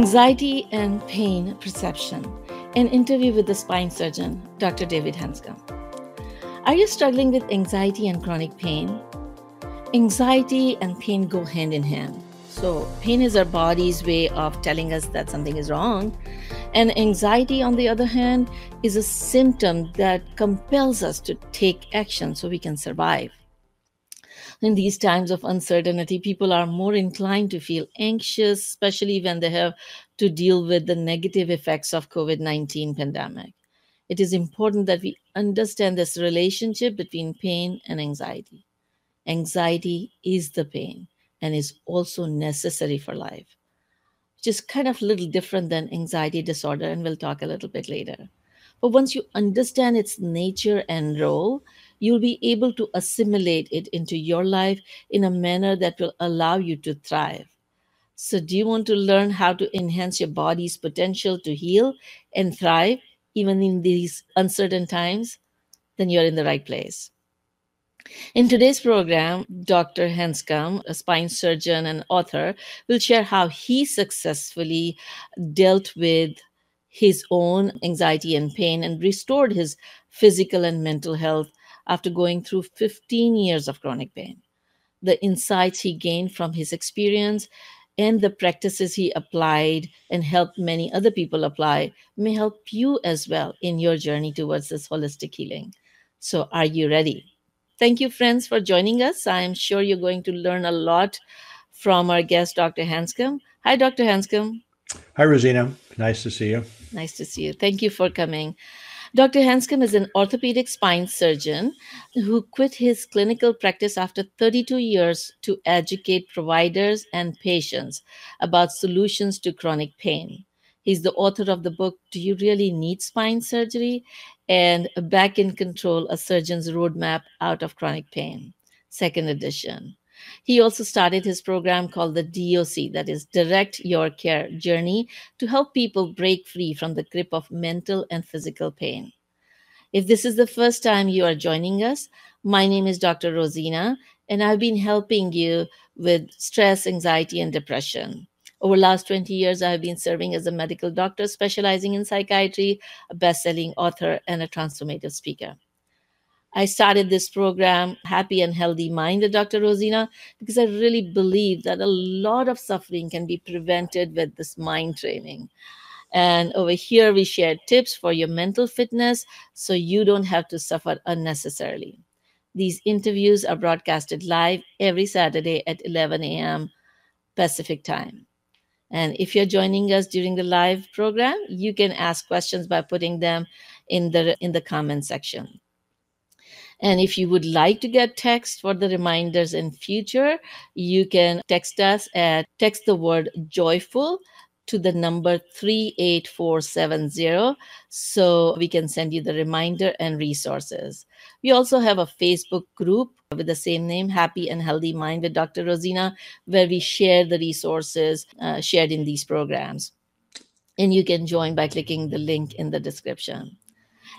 Anxiety and Pain Perception, an interview with the spine surgeon, Dr. David Hanscom. Are you struggling with anxiety and chronic pain? Anxiety and pain go hand in hand. So, pain is our body's way of telling us that something is wrong. And anxiety, on the other hand, is a symptom that compels us to take action so we can survive. In these times of uncertainty, people are more inclined to feel anxious, especially when they have to deal with the negative effects of COVID-19 pandemic. It is important that we understand this relationship between pain and anxiety. Anxiety is the pain and is also necessary for life, which is kind of a little different than anxiety disorder, and we'll talk a little bit later. But once you understand its nature and role, you'll be able to assimilate it into your life in a manner that will allow you to thrive. So, do you want to learn how to enhance your body's potential to heal and thrive even in these uncertain times? Then you're in the right place. In today's program, Dr. Hanscom, a spine surgeon and author, will share how he successfully dealt with his own anxiety and pain and restored his physical and mental health after going through 15 years of chronic pain. The insights he gained from his experience and the practices he applied and helped many other people apply may help you as well in your journey towards this holistic healing. So, are you ready? Thank you, friends, for joining us. I'm sure you're going to learn a lot from our guest, Dr. Hanscom. Hi, Dr. Hanscom. Hi, Rosina. Nice to see you. Nice to see you. Thank you for coming. Dr. Hanscom is an orthopedic spine surgeon who quit his clinical practice after 32 years to educate providers and patients about solutions to chronic pain. He's the author of the book, Do You Really Need Spine Surgery? and Back in Control A Surgeon's Roadmap Out of Chronic Pain, second edition. He also started his program called the DOC, that is Direct Your Care Journey, to help people break free from the grip of mental and physical pain. If this is the first time you are joining us, my name is Dr. Rosina, and I've been helping you with stress, anxiety, and depression. Over the last 20 years, I have been serving as a medical doctor specializing in psychiatry, a best-selling author, and a transformative speaker. I started this program, Happy and Healthy Mind, with Dr. Rosina, because I really believe that a lot of suffering can be prevented with this mind training. And over here, we share tips for your mental fitness so you don't have to suffer unnecessarily. These interviews are broadcasted live every Saturday at 11 a.m. Pacific time. And if you're joining us during the live program, you can ask questions by putting them in the in the comment section. And if you would like to get text for the reminders in future, you can text us at text the word joyful to the number 38470 so we can send you the reminder and resources. We also have a Facebook group with the same name, Happy and Healthy Mind with Dr. Rosina, where we share the resources uh, shared in these programs. And you can join by clicking the link in the description.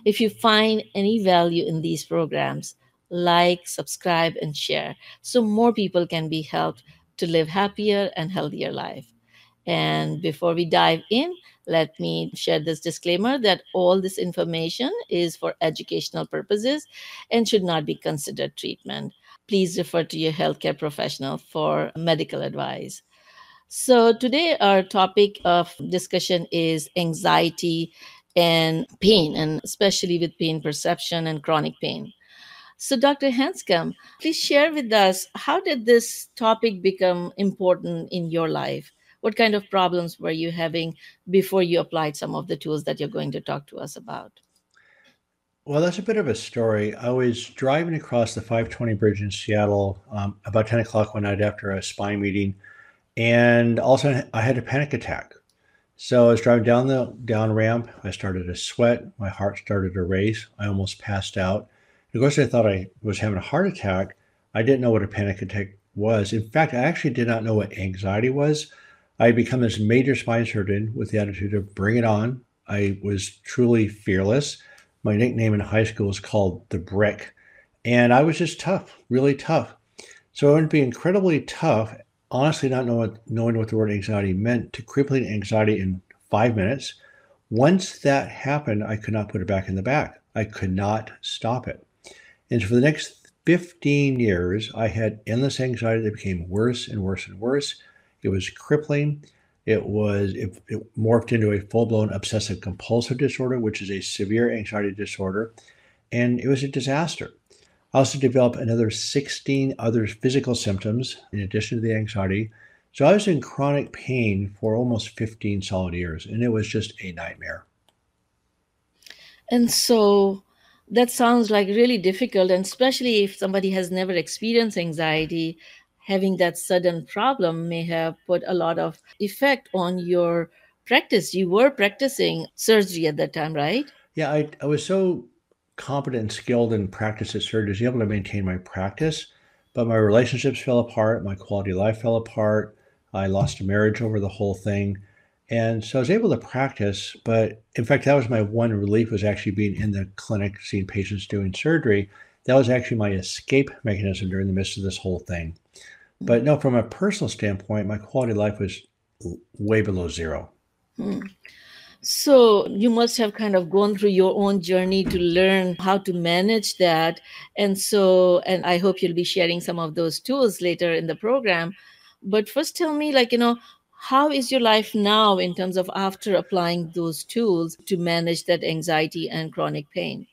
If you find any value in these programs, like, subscribe, and share so more people can be helped to live happier and healthier life. And before we dive in, let me share this disclaimer that all this information is for educational purposes and should not be considered treatment. Please refer to your healthcare professional for medical advice. So, today our topic of discussion is anxiety and pain, and especially with pain perception and chronic pain. So, Dr. Hanscom, please share with us how did this topic become important in your life? What kind of problems were you having before you applied some of the tools that you're going to talk to us about? Well, that's a bit of a story. I was driving across the 520 bridge in Seattle um, about 10 o'clock one night after a spine meeting, and all of a sudden I had a panic attack. So I was driving down the down ramp. I started to sweat. My heart started to race. I almost passed out. Of course, I thought I was having a heart attack. I didn't know what a panic attack was. In fact, I actually did not know what anxiety was. I had become this major spine surgeon with the attitude of bring it on. I was truly fearless. My nickname in high school was called the Brick. And I was just tough, really tough. So I to be incredibly tough honestly not know what, knowing what the word anxiety meant to crippling anxiety in five minutes. Once that happened, I could not put it back in the bag. I could not stop it. And for the next 15 years, I had endless anxiety that became worse and worse and worse. It was crippling. It was it, it morphed into a full-blown obsessive compulsive disorder, which is a severe anxiety disorder, and it was a disaster. I also developed another 16 other physical symptoms in addition to the anxiety. So I was in chronic pain for almost 15 solid years, and it was just a nightmare. And so that sounds like really difficult, and especially if somebody has never experienced anxiety, having that sudden problem may have put a lot of effect on your practice. You were practicing surgery at that time, right? Yeah, I, I was so competent and skilled in practice at surgery, I was able to maintain my practice, but my relationships fell apart, my quality of life fell apart. I lost a marriage over the whole thing. And so I was able to practice, but in fact, that was my one relief was actually being in the clinic, seeing patients doing surgery. That was actually my escape mechanism during the midst of this whole thing. But no, from a personal standpoint, my quality of life was way below zero. Hmm. So you must have kind of gone through your own journey to learn how to manage that. And so, and I hope you'll be sharing some of those tools later in the program. But first, tell me, like, you know, how is your life now in terms of after applying those tools to manage that anxiety and chronic pain?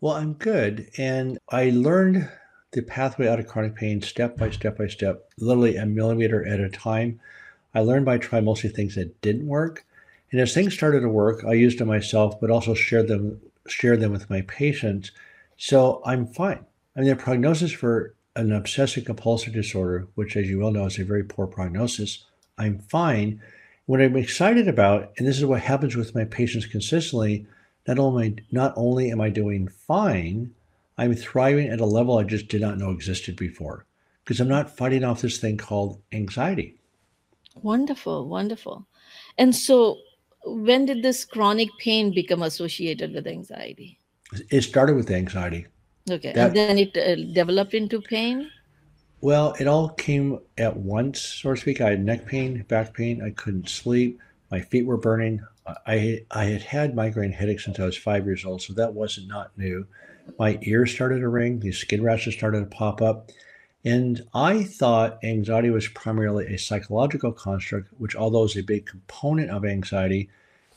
Well, I'm good. And I learned the pathway out of chronic pain step by step by step, literally a millimeter at a time. I learned by trying mostly things that didn't work. And as things started to work, I used them myself, but also shared them shared them with my patients. So I'm fine. I mean, the prognosis for an obsessive compulsive disorder, which, as you well know, is a very poor prognosis, I'm fine. What I'm excited about, and this is what happens with my patients consistently, not only not only am I doing fine, I'm thriving at a level I just did not know existed before because I'm not fighting off this thing called anxiety. Wonderful, wonderful. And so, when did this chronic pain become associated with anxiety? It started with anxiety. Okay, that, and then it uh, developed into pain. Well, it all came at once, so to speak. I had neck pain, back pain. I couldn't sleep. My feet were burning. I I had had migraine headaches since I was five years old, so that wasn't not new. My ears started to ring. These skin rashes started to pop up. And I thought anxiety was primarily a psychological construct, which, although is a big component of anxiety,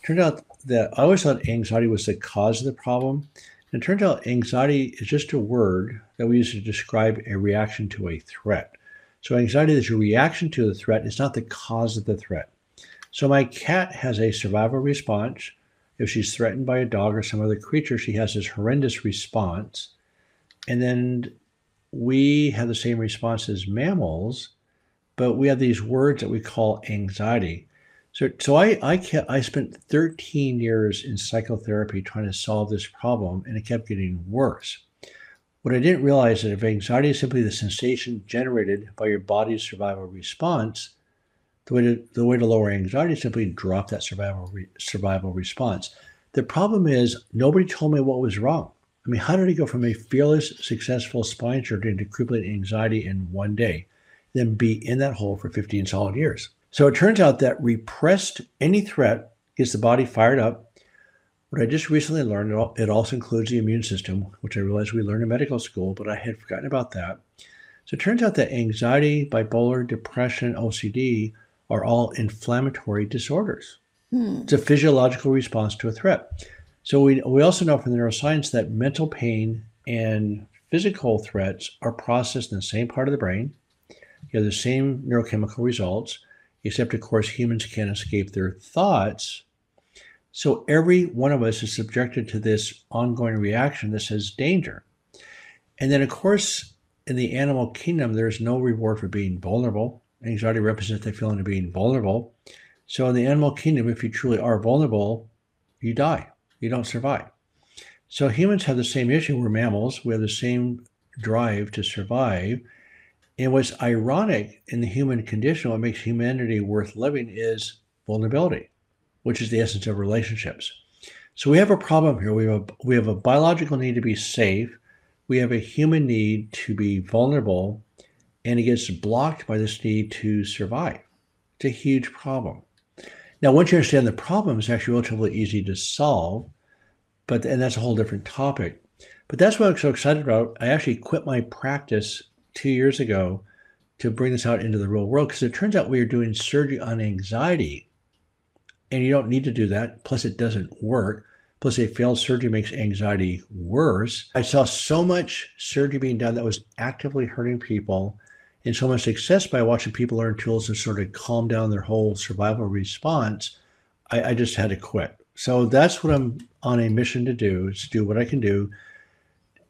turned out that I always thought anxiety was the cause of the problem. And it turns out anxiety is just a word that we use to describe a reaction to a threat. So anxiety is a reaction to the threat, it's not the cause of the threat. So my cat has a survival response. If she's threatened by a dog or some other creature, she has this horrendous response. And then we have the same response as mammals, but we have these words that we call anxiety. So, so I, I, kept, I spent 13 years in psychotherapy trying to solve this problem, and it kept getting worse. What I didn't realize is that if anxiety is simply the sensation generated by your body's survival response, the way to, the way to lower anxiety is simply drop that survival re, survival response. The problem is nobody told me what was wrong. I mean, how did he go from a fearless, successful spine surgeon to crippling anxiety in one day, then be in that hole for 15 solid years? So it turns out that repressed any threat gets the body fired up. What I just recently learned, it also includes the immune system, which I realized we learned in medical school, but I had forgotten about that. So it turns out that anxiety, bipolar, depression, OCD are all inflammatory disorders. Hmm. It's a physiological response to a threat. So we, we also know from the neuroscience that mental pain and physical threats are processed in the same part of the brain. You have the same neurochemical results, except of course humans can't escape their thoughts. So every one of us is subjected to this ongoing reaction that says danger. And then of course in the animal kingdom, there's no reward for being vulnerable. Anxiety represents the feeling of being vulnerable. So in the animal kingdom, if you truly are vulnerable, you die. You don't survive. So humans have the same issue. We're mammals. We have the same drive to survive. And what's ironic in the human condition, what makes humanity worth living is vulnerability, which is the essence of relationships. So we have a problem here. We have a, we have a biological need to be safe. We have a human need to be vulnerable and it gets blocked by this need to survive. It's a huge problem. Now, once you understand the problem, it's actually relatively easy to solve, but and that's a whole different topic. But that's what I'm so excited about. I actually quit my practice two years ago to bring this out into the real world because it turns out we are doing surgery on anxiety, and you don't need to do that. Plus, it doesn't work. Plus, a failed surgery makes anxiety worse. I saw so much surgery being done that was actively hurting people and so much success by watching people learn tools to sort of calm down their whole survival response, I, I just had to quit. So that's what I'm on a mission to do is to do what I can do.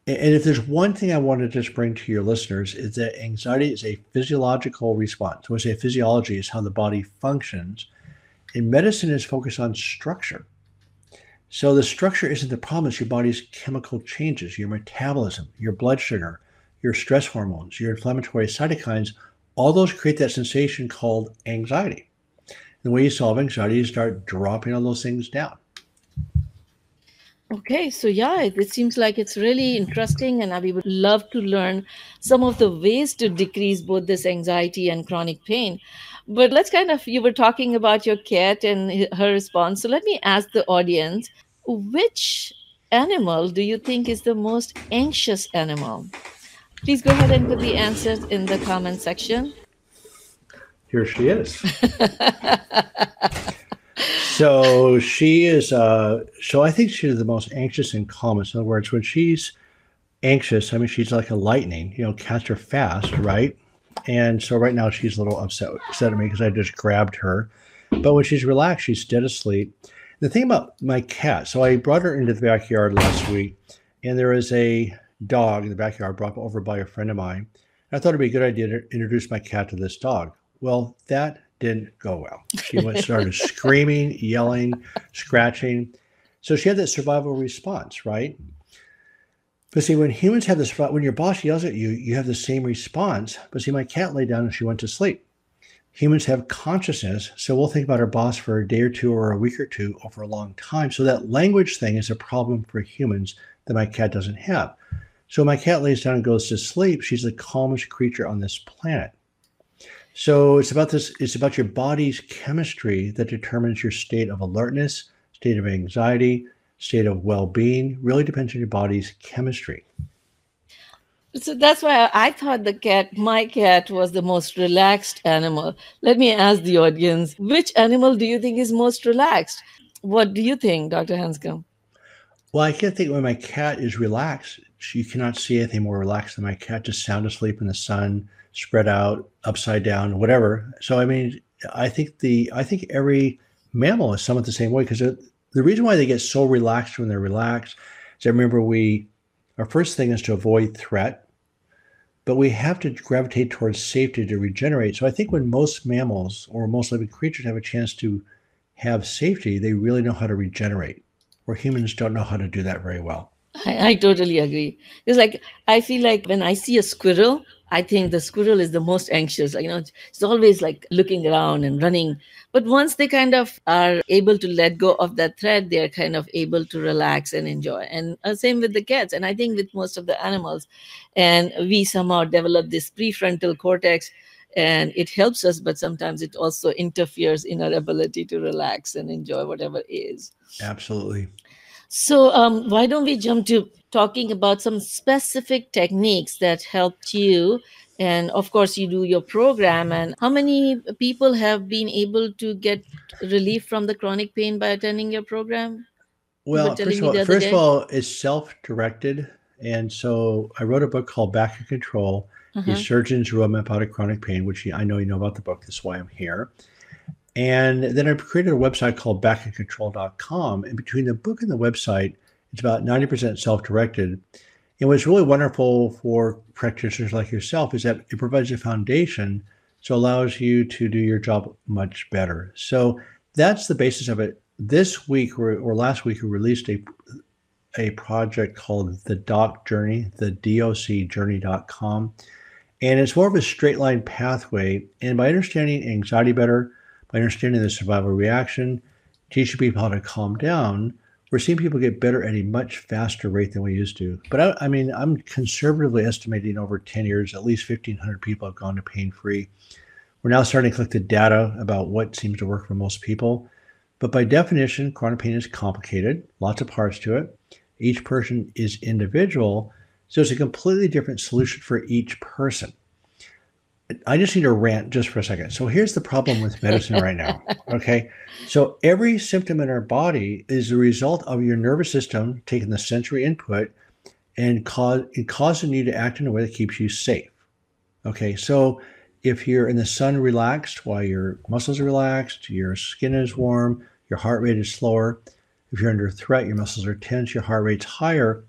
And if there's one thing I want to just bring to your listeners is that anxiety is a physiological response. When I say physiology is how the body functions. And medicine is focused on structure. So the structure isn't the problem, it's your body's chemical changes, your metabolism, your blood sugar, your stress hormones, your inflammatory cytokines, all those create that sensation called anxiety. The way you anxiety is start dropping all those things down. Okay, so yeah, it, it, seems like it's really interesting, and we would love to learn some of the ways to decrease both this anxiety and chronic pain. But let's kind of, you were talking about your cat and her response. So let me ask the audience which animal do you think is the most anxious animal? Please go ahead and put the answers in the comment section. Here she is. so she is uh so I think she's the most anxious and calmest. In other words, when she's anxious, I mean she's like a lightning, you know, catch her fast, right? And so right now she's a little upset, upset at me because I just grabbed her. But when she's relaxed, she's dead asleep. The thing about my cat, so I brought her into the backyard last week, and there is a dog in the backyard brought over by a friend of mine. I thought it'd be a good idea to introduce my cat to this dog. Well, that didn't go well. She went started screaming, yelling, scratching. So she had that survival response, right? But see, when humans have this, when your boss yells at you, you have the same response. But see, my cat lay down and she went to sleep. Humans have consciousness, so we'll think about our boss for a day or two or a week or two over a long time. So that language thing is a problem for humans that my cat doesn't have. So my cat lays down and goes to sleep. She's the calmest creature on this planet. So it's about this, it's about your body's chemistry that determines your state of alertness, state of anxiety, state of well-being. Really depends on your body's chemistry. So that's why I thought the cat, my cat, was the most relaxed animal. Let me ask the audience, which animal do you think is most relaxed? What do you think, Dr. Hanscom? Well, I can't think when my cat is relaxed you cannot see anything more relaxed than my cat just sound asleep in the sun, spread out, upside down, whatever. So I mean, I think the I think every mammal is somewhat the same way because the reason why they get so relaxed when they're relaxed is I remember we our first thing is to avoid threat, but we have to gravitate towards safety to regenerate. So I think when most mammals or most living creatures have a chance to have safety, they really know how to regenerate, where humans don't know how to do that very well. I, I totally agree. It's like I feel like when I see a squirrel, I think the squirrel is the most anxious. You know, it's always like looking around and running. But once they kind of are able to let go of that thread, they are kind of able to relax and enjoy. And uh, same with the cats. And I think with most of the animals, and we somehow develop this prefrontal cortex and it helps us but sometimes it also interferes in our ability to relax and enjoy whatever is absolutely so, um, why don't we jump to talking about some specific techniques that helped you? And of course, you do your program. And how many people have been able to get relief from the chronic pain by attending your program? Well, first of all, first of all, it's self-directed, and so I wrote a book called Back in Control: uh-huh. A Surgeon's Roadmap Out of Chronic Pain, which I know you know about the book. That's why I'm here. And then I created a website called backincontrol.com. And between the book and the website, it's about 90% self directed. And what's really wonderful for practitioners like yourself is that it provides a foundation, so allows you to do your job much better. So that's the basis of it. This week or, or last week, we released a a project called the Doc Journey, the docjourney.com. And it's more of a straight line pathway. And by understanding anxiety better, by understanding the survival reaction, teaching people how to calm down, we're seeing people get better at a much faster rate than we used to. But I, I mean, I'm conservatively estimating over 10 years, at least 1,500 people have gone to pain free. We're now starting to collect the data about what seems to work for most people. But by definition, chronic pain is complicated, lots of parts to it. Each person is individual. So it's a completely different solution for each person. I just need to rant just for a second. So here's the problem with medicine right now. Okay. So every symptom in our body is a result of your nervous system taking the sensory input and cause it causing you to act in a way that keeps you safe. Okay. So if you're in the sun relaxed while your muscles are relaxed, your skin is warm, your heart rate is slower. If you're under threat, your muscles are tense, your heart rate's higher.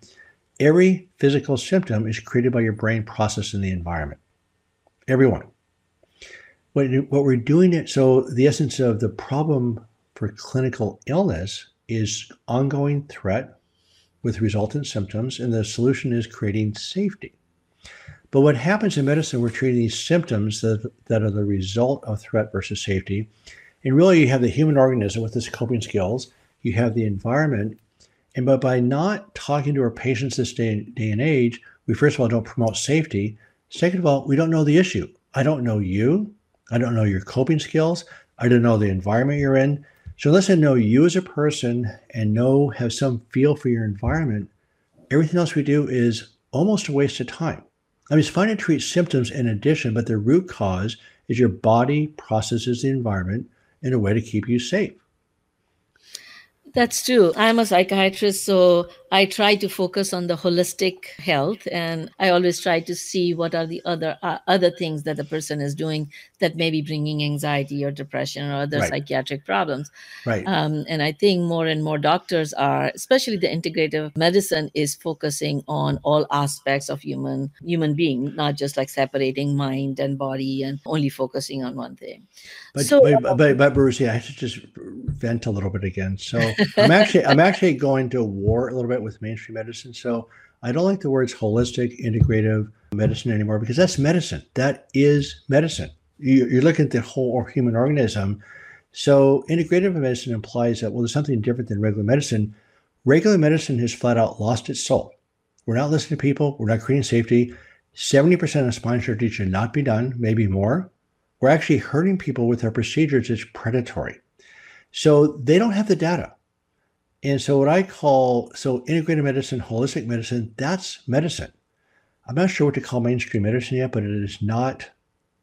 Every physical symptom is created by your brain processing the environment everyone. What, what we're doing it so the essence of the problem for clinical illness is ongoing threat with resultant symptoms, and the solution is creating safety. But what happens in medicine, we're treating these symptoms that, that are the result of threat versus safety. And really, you have the human organism with its coping skills, you have the environment. And but by not talking to our patients this day, day and age, we first of all don't promote safety. Second of all, we don't know the issue. I don't know you. I don't know your coping skills. I don't know the environment you're in. So unless I know you as a person and know have some feel for your environment, everything else we do is almost a waste of time. I mean, it's fine to treat symptoms in addition, but the root cause is your body processes the environment in a way to keep you safe. That's true. I'm a psychiatrist, so I try to focus on the holistic health, and I always try to see what are the other uh, other things that the person is doing that may be bringing anxiety or depression or other right. psychiatric problems. Right. Um, and I think more and more doctors are, especially the integrative medicine, is focusing on all aspects of human human being, not just like separating mind and body and only focusing on one thing. But so, but, but, but Bruce, yeah, I have to just vent a little bit again. So I'm actually I'm actually going to war a little bit with mainstream medicine. So I don't like the words holistic, integrative medicine anymore because that's medicine. That is medicine. You, are looking at the whole human organism. So integrative medicine implies that well, there's something different than regular medicine. Regular medicine has flat out lost its soul. We're not listening to people. We're not creating safety. 70% of spine surgery should not be done, maybe more. We're actually hurting people with our procedures. It's predatory. So they don't have the data. And so what I call so integrated medicine, holistic medicine, that's medicine. I'm not sure what to call mainstream medicine yet, but it is not.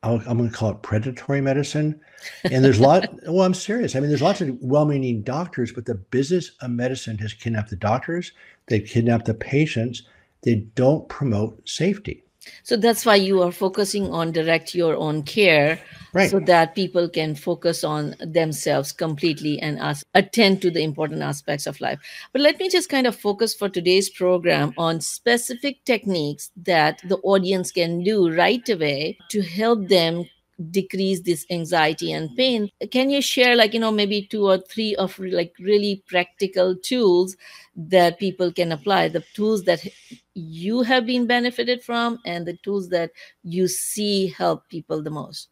I'm going to call it predatory medicine. And there's a lot. well, I'm serious. I mean, there's lots of well-meaning doctors, but the business of medicine has kidnapped the doctors. They've kidnapped the patients. They don't promote safety. So that's why you are focusing on direct your own care right. so that people can focus on themselves completely and ask, attend to the important aspects of life. But let me just kind of focus for today's program on specific techniques that the audience can do right away to help them decrease this anxiety and pain. Can you share like you know maybe two or three of like really practical tools that people can apply? The tools that you have been benefited from and the tools that you see help people the most.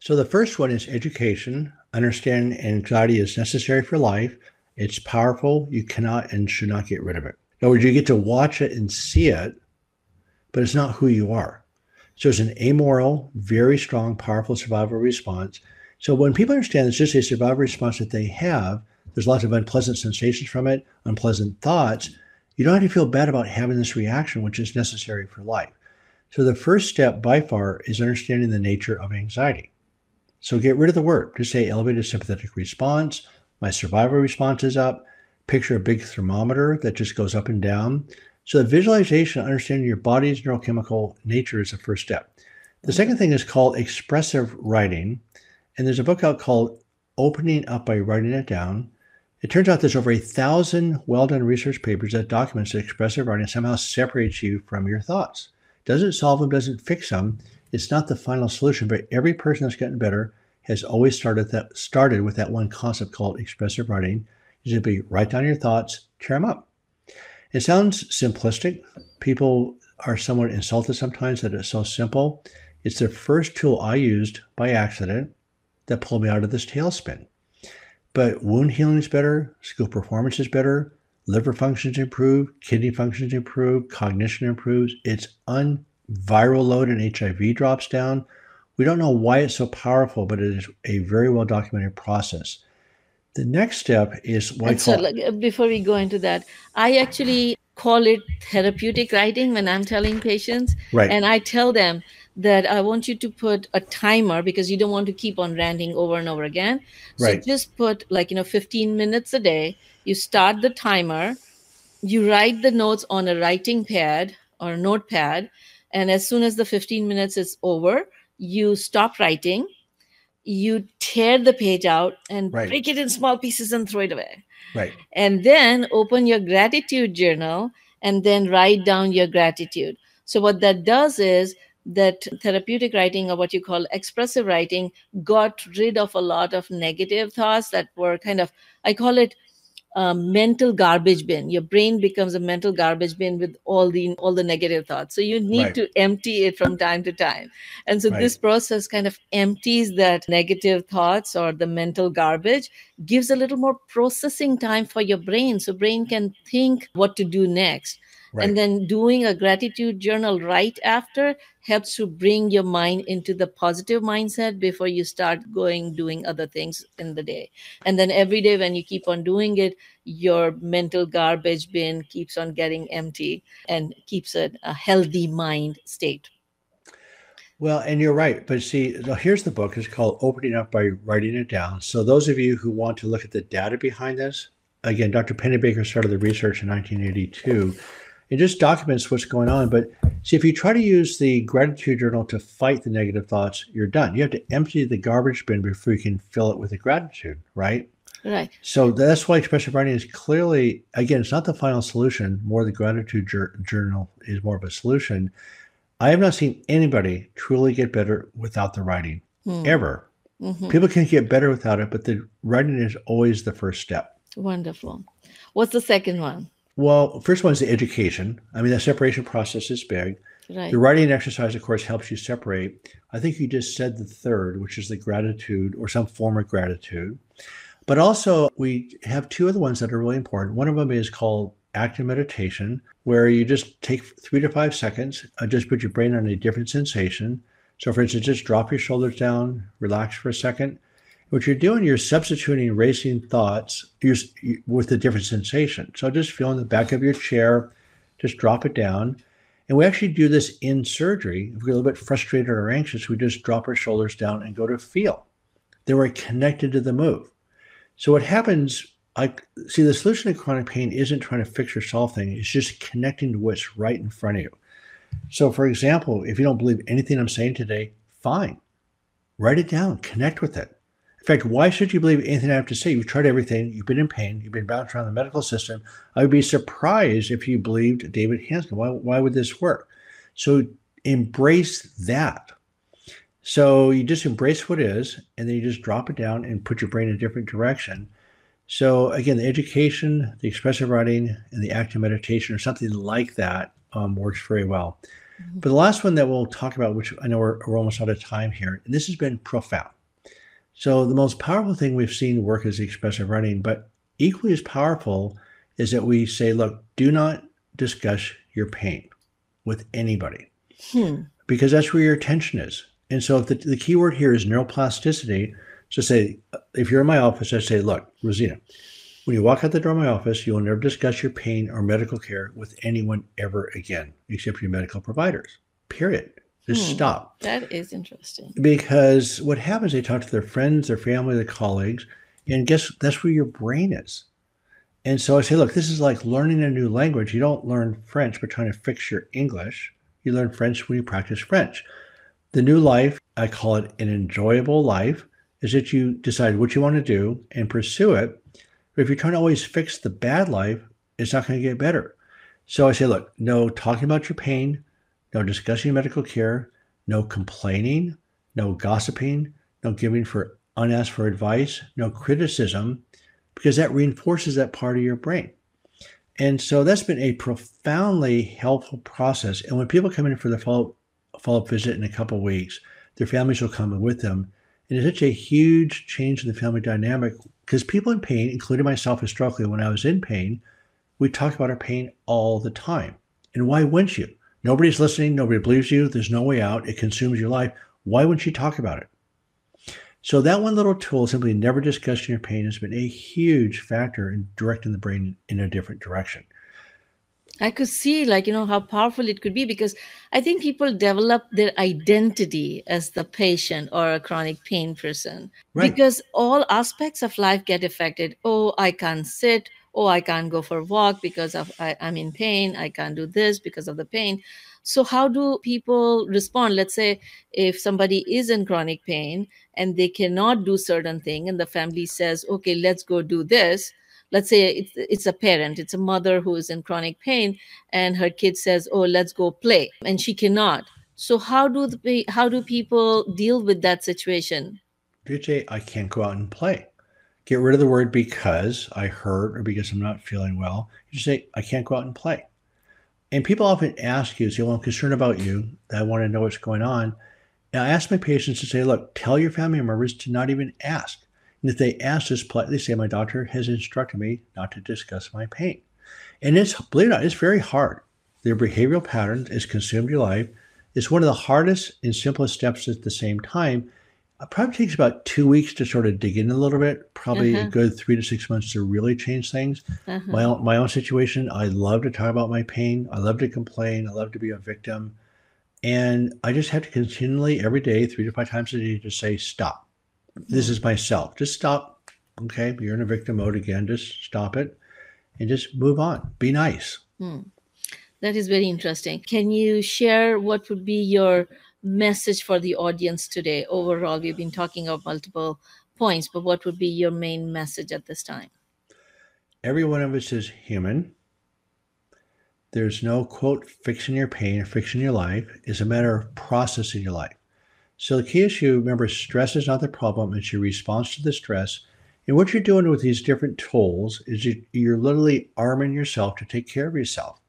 So the first one is education. Understand anxiety is necessary for life. It's powerful. You cannot and should not get rid of it. In other words you get to watch it and see it but it's not who you are so it's an amoral, very strong, powerful survival response. So when people understand it's just a survival response that they have, there's lots of unpleasant sensations from it, unpleasant thoughts. You don't have to feel bad about having this reaction, which is necessary for life. So the first step by far is understanding the nature of anxiety. So get rid of the word. Just say elevated sympathetic response. My survival response is up. Picture a big thermometer that just goes up and down. So the visualization, understanding your body's neurochemical nature is the first step. The second thing is called expressive writing. And there's a book out called Opening Up by Writing It Down. It turns out there's over a thousand well done research papers that documents that expressive writing somehow separates you from your thoughts. Doesn't solve them, doesn't fix them. It's not the final solution, but every person that's gotten better has always started that started with that one concept called expressive writing. You simply write down your thoughts, tear them up. It sounds simplistic. People are somewhat insulted sometimes that it's so simple. It's the first tool I used by accident that pulled me out of this tailspin. But wound healing is better, school performance is better, liver functions improve, kidney functions improve, cognition improves. Its unviral load and HIV drops down. We don't know why it's so powerful, but it is a very well documented process. The next step is what so, like, uh, before we go into that, I actually call it therapeutic writing when I'm telling patients. Right. And I tell them that I want you to put a timer because you don't want to keep on ranting over and over again. So right. just put like, you know, 15 minutes a day. You start the timer, you write the notes on a writing pad or a notepad. And as soon as the 15 minutes is over, you stop writing you tear the page out and right. break it in small pieces and throw it away. Right. And then open your gratitude journal and then write down your gratitude. So, what that does is that therapeutic writing or what you call expressive writing got rid of a lot of negative thoughts that were kind of, I call it a mental garbage bin. Your brain becomes a mental garbage bin with all the all the negative thoughts. So you need right. to empty it from time to time. And so right. this process kind of empties that negative thoughts or the mental garbage gives a little more processing time for your brain. So brain can think what to do next Right. And then doing a gratitude journal right after helps to bring your mind into the positive mindset before you start going doing other things in the day. And then every day when you keep on doing it, your mental garbage bin keeps on getting empty and keeps a, a healthy mind state. Well, and you're right. But see, here's the book. It's called Opening Up by Writing It Down. So, those of you who want to look at the data behind this, again, Dr. Pennebaker started the research in 1982 it just documents what's going on. But see, if you try to use the gratitude journal to fight the negative thoughts, you're done. You have to empty the garbage bin before you can fill it with the gratitude, right? Right. So that's why expressive writing is clearly, again, it's not the final solution. More the gratitude jur- journal is more of a solution. I have not seen anybody truly get better without the writing hmm. ever. Mm-hmm. People can get better without it, but the writing is always the first step. Wonderful. What's the second one? Well, first one is the education. I mean, the separation process is big. Right. The writing exercise, of course, helps you separate. I think you just said the third, which is the gratitude or some form of gratitude. But also, we have two other ones that are really important. One of them is called active meditation, where you just take three to five seconds, uh, just put your brain on a different sensation. So, for instance, just drop your shoulders down, relax for a second, what you're doing, you're substituting racing thoughts with a different sensation. So just feel in the back of your chair, just drop it down. And we actually do this in surgery. If we're a little bit frustrated or anxious, we just drop our shoulders down and go to feel. They were connected to the move. So what happens, I see the solution to chronic pain isn't trying to fix or solve things, it's just connecting to what's right in front of you. So for example, if you don't believe anything I'm saying today, fine. Write it down, connect with it. In fact, why should you believe anything I have to say? You've tried everything. You've been in pain. You've been bounced around the medical system. I would be surprised if you believed David Hanscom. Why, why would this work? So embrace that. So you just embrace what is, and then you just drop it down and put your brain in a different direction. So again, the education, the expressive writing, and the active meditation, or something like that, um, works very well. Mm-hmm. But the last one that we'll talk about, which I know we're, we're almost out of time here, and this has been profound. So the most powerful thing we've seen work is expressive writing, but equally as powerful is that we say, look, do not discuss your pain with anybody hmm. because that's where your attention is. And so if the, the key word here is neuroplasticity, so say, if you're in my office, I say, look, Rosina, when you walk out the door of my office, you will never discuss your pain or medical care with anyone ever again, except your medical providers, period. Just hmm, stop. That is interesting. Because what happens, they talk to their friends, their family, their colleagues, and guess that's where your brain is. And so I say, look, this is like learning a new language. You don't learn French by trying to fix your English. You learn French when you practice French. The new life, I call it an enjoyable life, is that you decide what you want to do and pursue it. But if you're trying to always fix the bad life, it's not going to get better. So I say, look, no talking about your pain, no discussing medical care, no complaining, no gossiping, no giving for unasked for advice, no criticism, because that reinforces that part of your brain. And so that's been a profoundly helpful process. And when people come in for the follow follow up visit in a couple weeks, their families will come with them. And it's such a huge change in the family dynamic because people in pain, including myself historically, when I was in pain, we talk about our pain all the time. And why wouldn't you? Nobody's listening. Nobody believes you. There's no way out. It consumes your life. Why wouldn't you talk about it? So that one little tool, simply never discussing your pain, has been a huge factor in directing the brain in a different direction. I could see, like, you know, how powerful it could be because I think people develop their identity as the patient or a chronic pain person right. because all aspects of life get affected. Oh, I can't sit. Oh, I can't go for a walk because of I, I'm in pain. I can't do this because of the pain. So, how do people respond? Let's say if somebody is in chronic pain and they cannot do certain thing, and the family says, "Okay, let's go do this." Let's say it's, it's a parent, it's a mother who is in chronic pain, and her kid says, "Oh, let's go play," and she cannot. So, how do the how do people deal with that situation? DJ, I can't go out and play. Get rid of the word because I hurt or because I'm not feeling well. You just say, I can't go out and play. And people often ask you, say, well, I'm concerned about you. I want to know what's going on. And I ask my patients to say, look, tell your family members to not even ask. And if they ask this politely, say, my doctor has instructed me not to discuss my pain. And it's, believe it or not, it's very hard. Their behavioral pattern is consumed your life. It's one of the hardest and simplest steps at the same time it probably takes about two weeks to sort of dig in a little bit. Probably uh-huh. a good three to six months to really change things. Uh-huh. My own, my own situation, I love to talk about my pain. I love to complain. I love to be a victim, and I just have to continually every day, three to five times a day, to say stop. This is myself. Just stop. Okay, you're in a victim mode again. Just stop it, and just move on. Be nice. Hmm. That is very interesting. Can you share what would be your message for the audience today? Overall, we've been talking of multiple points, but what would be your main message at this time? Every one of us is human. There's no quote fixing your pain or fixing your life. It's a matter of processing your life. So the key issue, remember, stress is not the problem, it's your response to the stress. And what you're doing with these different tools is you're literally arming yourself to take care of yourself.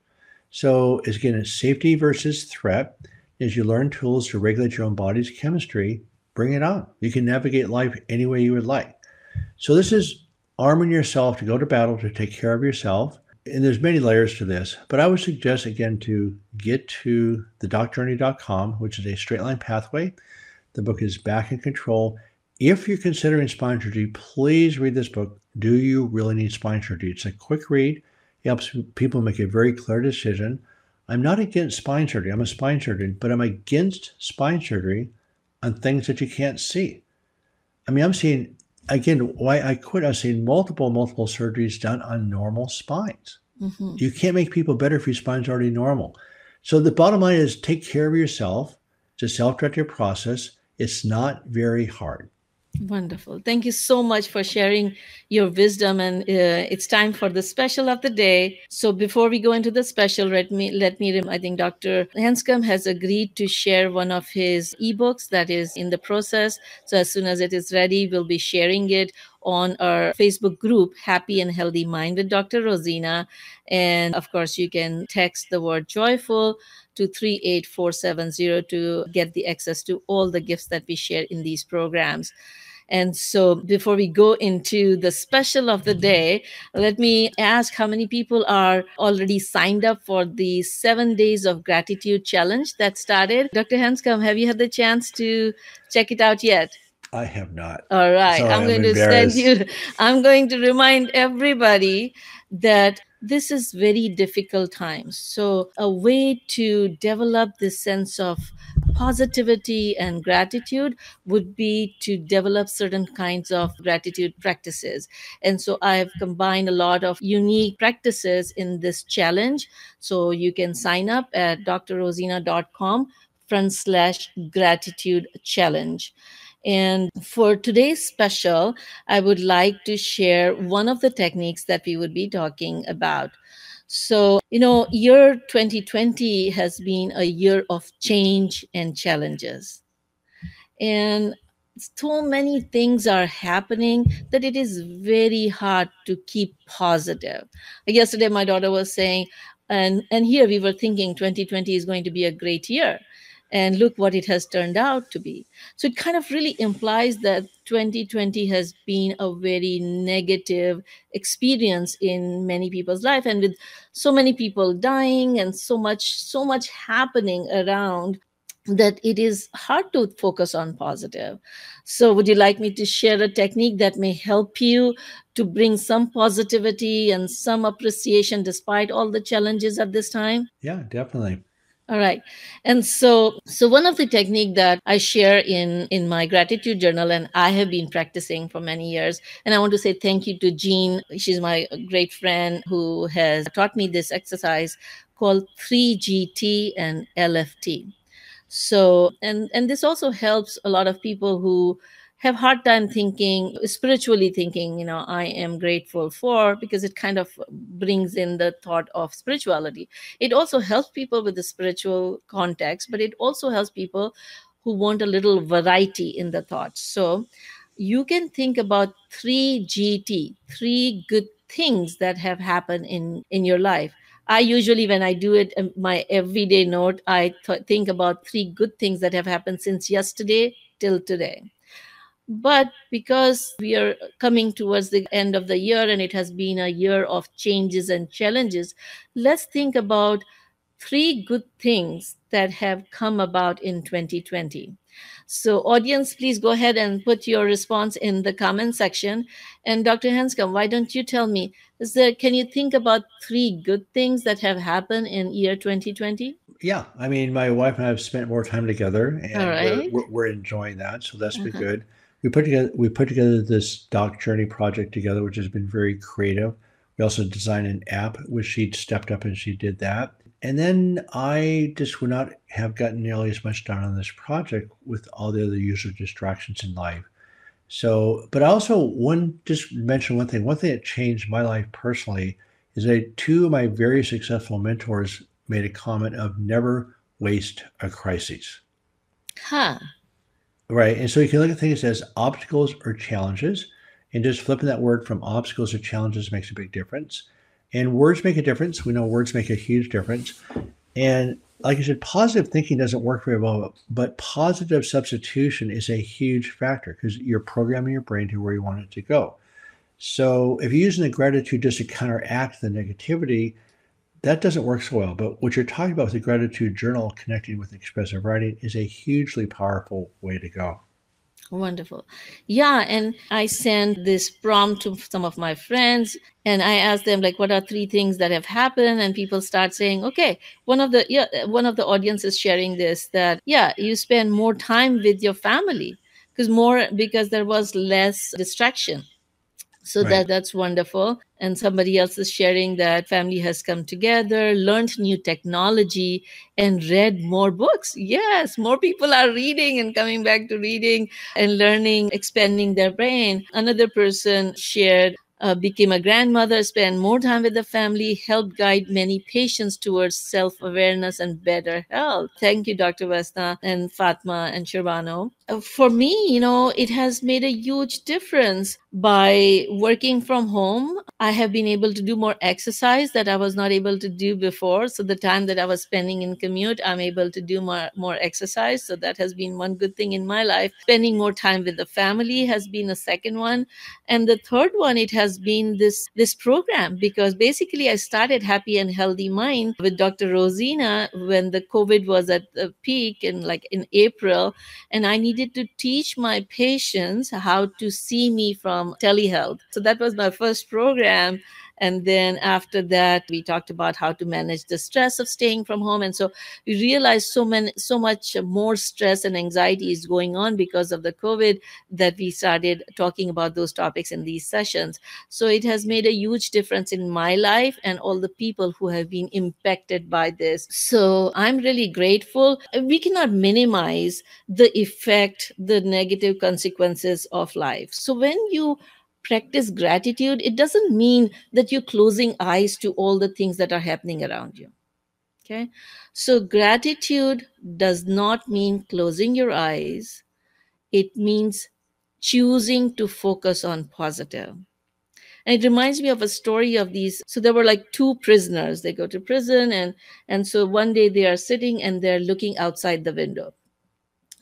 So it's again, safety versus threat. As you learn tools to regulate your own body's chemistry, bring it on. You can navigate life any way you would like. So this is arming yourself to go to battle to take care of yourself. And there's many layers to this, but I would suggest again to get to thedocjourney.com, which is a straight line pathway. The book is Back in Control. If you're considering spine surgery, please read this book. Do you really need spine surgery? It's a quick read. It helps people make a very clear decision. I'm not against spine surgery. I'm a spine surgeon, but I'm against spine surgery on things that you can't see. I mean, I'm seeing again why I quit. I'm seeing multiple, multiple surgeries done on normal spines. Mm-hmm. You can't make people better if your spine's already normal. So the bottom line is take care of yourself. It's a self-directed process. It's not very hard. Wonderful. Thank you so much for sharing your wisdom. And uh, it's time for the special of the day. So before we go into the special, let me let me. I think Dr. Hanscom has agreed to share one of his ebooks that is in the process. So as soon as it is ready, we'll be sharing it on our Facebook group, Happy and Healthy Mind with Dr. Rosina. And of course, you can text the word joyful to 38470 to get the access to all the gifts that we share in these programs. And so, before we go into the special of the day, let me ask how many people are already signed up for the seven days of gratitude challenge that started. Dr. Hanscom, have you had the chance to check it out yet? I have not. All right. Sorry, I'm going I'm to send you, I'm going to remind everybody that this is very difficult times. So, a way to develop this sense of positivity and gratitude would be to develop certain kinds of gratitude practices. And so, I've combined a lot of unique practices in this challenge. So, you can sign up at drrosina.com front slash gratitude challenge. And for today's special, I would like to share one of the techniques that we would be talking about. So, you know, year 2020 has been a year of change and challenges. And so many things are happening that it is very hard to keep positive. Yesterday, my daughter was saying, and, and here we were thinking 2020 is going to be a great year and look what it has turned out to be. So it kind of really implies that 2020 has been a very negative experience in many people's life and with so many people dying and so much so much happening around that it is hard to focus on positive. So, would you like me to share a technique that may help you to bring some positivity and some appreciation despite all the challenges at this time? Yeah, definitely. All right. And so so one of the technique that I share in in my gratitude journal and I have been practicing for many years and I want to say thank you to Jean. She's my great friend who has taught me this exercise called 3GT and LFT. So and and this also helps a lot of people who have hard time thinking spiritually thinking you know i am grateful for because it kind of brings in the thought of spirituality. It also helps people with the spiritual context but it also helps people who want a little variety in the thoughts so you can think about 3 gt three good things that have happened in in your life. I usually, when I do it, um, my everyday note, I th- think about three good things that have happened since yesterday till today. But because we are coming towards the end of the year and it has been a year of changes and challenges, let's think about three good things that have come about in 2020. So, audience, please go ahead and put your response in the comment section. And Dr. Hanscom, why don't you tell me, is there, can you think about three good things that have happened in year 2020? Yeah, I mean, my wife and I have spent more time together, and All right. we're, we're, we're enjoying that. So that's been Uh-huh. good. We put together we put together this doc journey project together, which has been very creative. We also designed an app, which she stepped up and she did that. And then I just would not have gotten nearly as much done on this project with all the other user distractions in life. So, but I also one just mention one thing. One thing that changed my life personally is that two of my very successful mentors made a comment of never waste a crisis. Huh. Right. And so you can look at things as obstacles or challenges, and just flipping that word from obstacles or challenges makes a big difference. And words make a difference. We know words make a huge difference. And like I said, positive thinking doesn't work very well, but positive substitution is a huge factor because you're programming your brain to where you want it to go. So if you're using the gratitude just to counteract the negativity, that doesn't work so well. But what you're talking about with the gratitude journal connecting with expressive writing is a hugely powerful way to go. Wonderful. Yeah. And I sent this prompt to some of my friends and I asked them like what are three things that have happened? And people start saying, okay, one of the yeah, one of the audience is sharing this that yeah, you spend more time with your family because more because there was less distraction. So Right. that that's wonderful. And somebody else is sharing that family has come together, learned new technology, and read more books. Yes, more people are reading and coming back to reading and learning, expanding their brain. Another person shared. Uh, became a grandmother, spent more time with the family, helped guide many patients towards self awareness and better health. Thank you, Dr. Vesna and Fatma and Shirvano. Uh, for me, you know, it has made a huge difference by working from home. I have been able to do more exercise that I was not able to do before. So the time that I was spending in commute, I'm able to do more, more exercise. So that has been one good thing in my life. Spending more time with the family has been a second one. And the third one, it has been this this program because basically I started Happy and Healthy Mind with Dr. Rosina when the COVID was at the peak in like in April and I needed to teach my patients how to see me from telehealth. So that was my first program. And then after that, we talked about how to manage the stress of staying from home. And so we realized so many, so much more stress and anxiety is going on because of the COVID that we started talking about those topics in these sessions. So it has made a huge difference in my life and all the people who have been impacted by this. So I'm really grateful. We cannot minimize the effect, the negative consequences of life. So when you practice gratitude, it doesn't mean that you're closing eyes to all the things that are happening around you. Okay. So gratitude does not mean closing your eyes, it means choosing to focus on positive. and it reminds me of a story of these so there were like two prisoners they go to prison and and so one day they are sitting and they're looking outside the window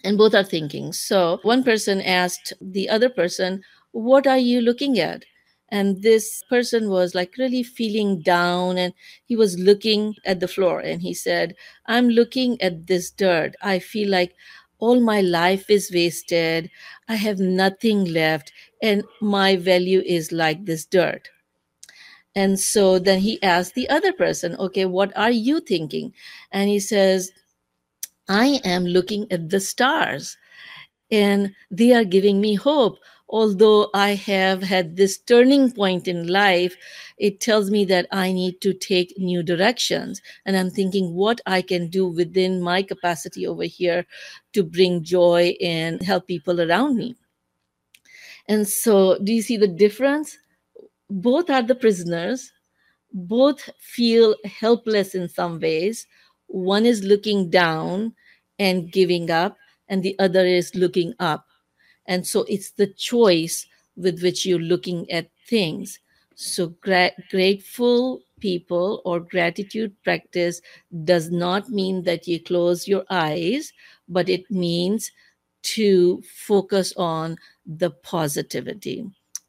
and both are thinking so one person asked the other person what are you looking at? And this person was like really feeling down and he was looking at the floor and he said i'm looking at this dirt. I feel like all my life is wasted. I have nothing left and my value is like this dirt. And so then he asked the other person okay what are you thinking? And he says i am looking at the stars and they are giving me hope although I have had this turning point in life, it tells me that I need to take new directions. And I'm thinking what I can do within my capacity over here to bring joy and help people around me. And so, do you see the difference? Both are the prisoners, both feel helpless in some ways. One is looking down and giving up, and the other is looking up and so it's the choice with which you're looking at things. So gra- grateful people or gratitude practice does not mean that you close your eyes, but it means to focus on the positivity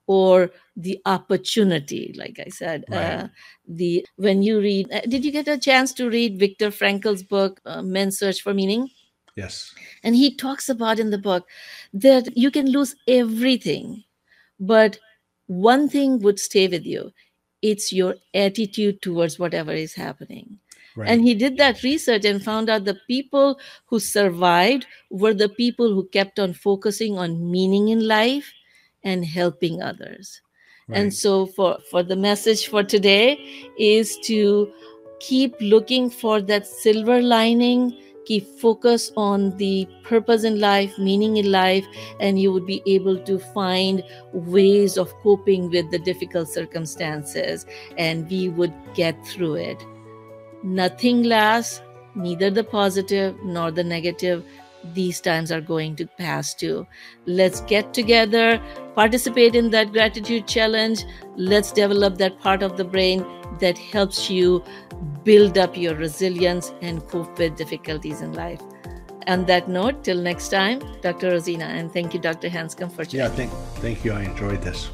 or the opportunity like i said uh, right. uh, the when you read uh, did you get a chance to read viktor frankl's book uh, men's search for meaning Yes. And he talks about in the book that you can lose everything, but one thing would stay with you it's your attitude towards whatever is happening. Right. And he did that research and found out the people who survived were the people who kept on focusing on meaning in life and helping others. Right. And so for for the message for today is to keep looking for that silver lining keep focus on the purpose in life meaning in life and you would be able to find ways of coping with the difficult circumstances and we would get through it. Nothing lasts neither the positive nor the negative these times are going to pass too. Let's get together, participate in that gratitude challenge. Let's develop that part of the brain that helps you build up your resilience and cope with difficulties in life. On that note, till next time, Dr. Rosina, and thank you, Dr. Hanscom, for joining. Yeah, thank, thank you. I enjoyed this.